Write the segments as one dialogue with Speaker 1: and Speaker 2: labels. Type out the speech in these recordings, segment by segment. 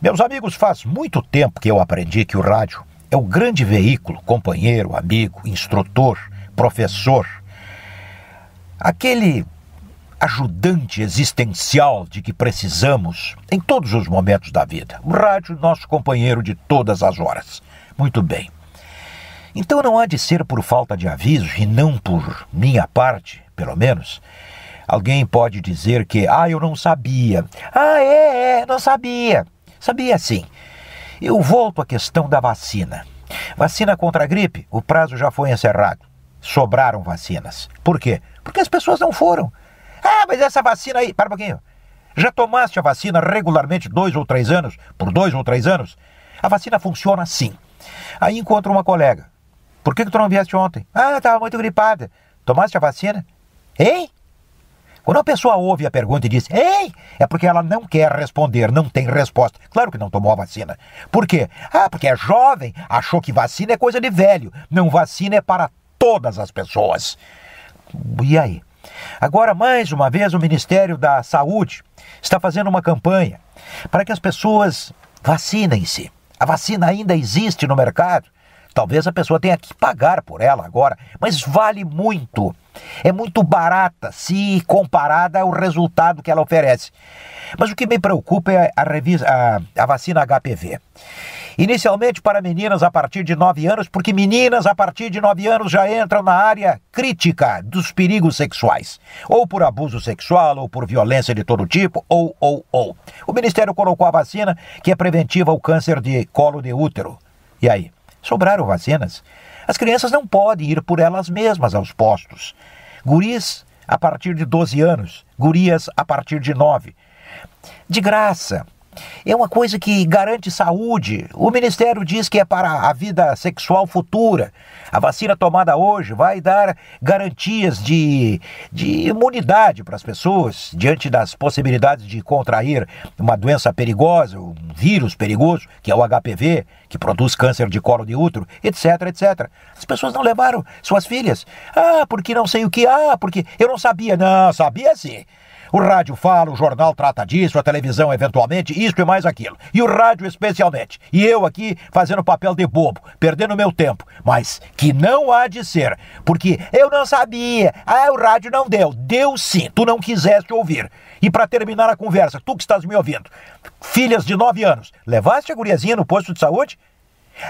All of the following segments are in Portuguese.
Speaker 1: Meus amigos, faz muito tempo que eu aprendi que o rádio é o grande veículo, companheiro, amigo, instrutor, professor, aquele ajudante existencial de que precisamos em todos os momentos da vida. O rádio, nosso companheiro de todas as horas. Muito bem. Então não há de ser por falta de aviso e não por minha parte, pelo menos. Alguém pode dizer que, ah, eu não sabia. Ah, é, é, não sabia. Sabia sim. Eu volto à questão da vacina. Vacina contra a gripe, o prazo já foi encerrado. Sobraram vacinas. Por quê? Porque as pessoas não foram. Ah, mas essa vacina aí. Para um pouquinho. Já tomaste a vacina regularmente dois ou três anos? Por dois ou três anos? A vacina funciona assim. Aí encontro uma colega. Por que, que tu não vieste ontem? Ah, estava muito gripada. Tomaste a vacina? Hein? Quando a pessoa ouve a pergunta e diz, ei, é porque ela não quer responder, não tem resposta. Claro que não tomou a vacina. Por quê? Ah, porque é jovem, achou que vacina é coisa de velho. Não, vacina é para todas as pessoas. E aí? Agora, mais uma vez, o Ministério da Saúde está fazendo uma campanha para que as pessoas vacinem-se. A vacina ainda existe no mercado. Talvez a pessoa tenha que pagar por ela agora, mas vale muito é muito barata se comparada ao resultado que ela oferece. Mas o que me preocupa é a, revisa, a, a vacina HPV. Inicialmente para meninas a partir de 9 anos, porque meninas a partir de 9 anos já entram na área crítica dos perigos sexuais, ou por abuso sexual, ou por violência de todo tipo, ou, ou, ou. O Ministério colocou a vacina que é preventiva ao câncer de colo de útero. E aí? Sobraram vacinas? As crianças não podem ir por elas mesmas aos postos. Guris a partir de 12 anos, gurias a partir de 9. De graça. É uma coisa que garante saúde. O Ministério diz que é para a vida sexual futura. A vacina tomada hoje vai dar garantias de, de imunidade para as pessoas diante das possibilidades de contrair uma doença perigosa, um vírus perigoso, que é o HPV, que produz câncer de colo de útero, etc, etc. As pessoas não levaram suas filhas. Ah, porque não sei o que. Ah, porque eu não sabia. Não, sabia sim. O rádio fala, o jornal trata disso, a televisão eventualmente, isso e mais aquilo. E o rádio especialmente. E eu aqui fazendo papel de bobo, perdendo meu tempo. Mas que não há de ser, porque eu não sabia. Ah, o rádio não deu. Deu sim, tu não quiseste ouvir. E para terminar a conversa, tu que estás me ouvindo, filhas de 9 anos, levaste a guriazinha no posto de saúde?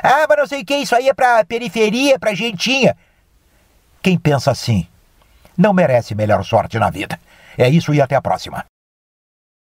Speaker 1: Ah, mas não sei o que, isso aí é pra periferia, pra gentinha. Quem pensa assim, não merece melhor sorte na vida. É isso e até a próxima.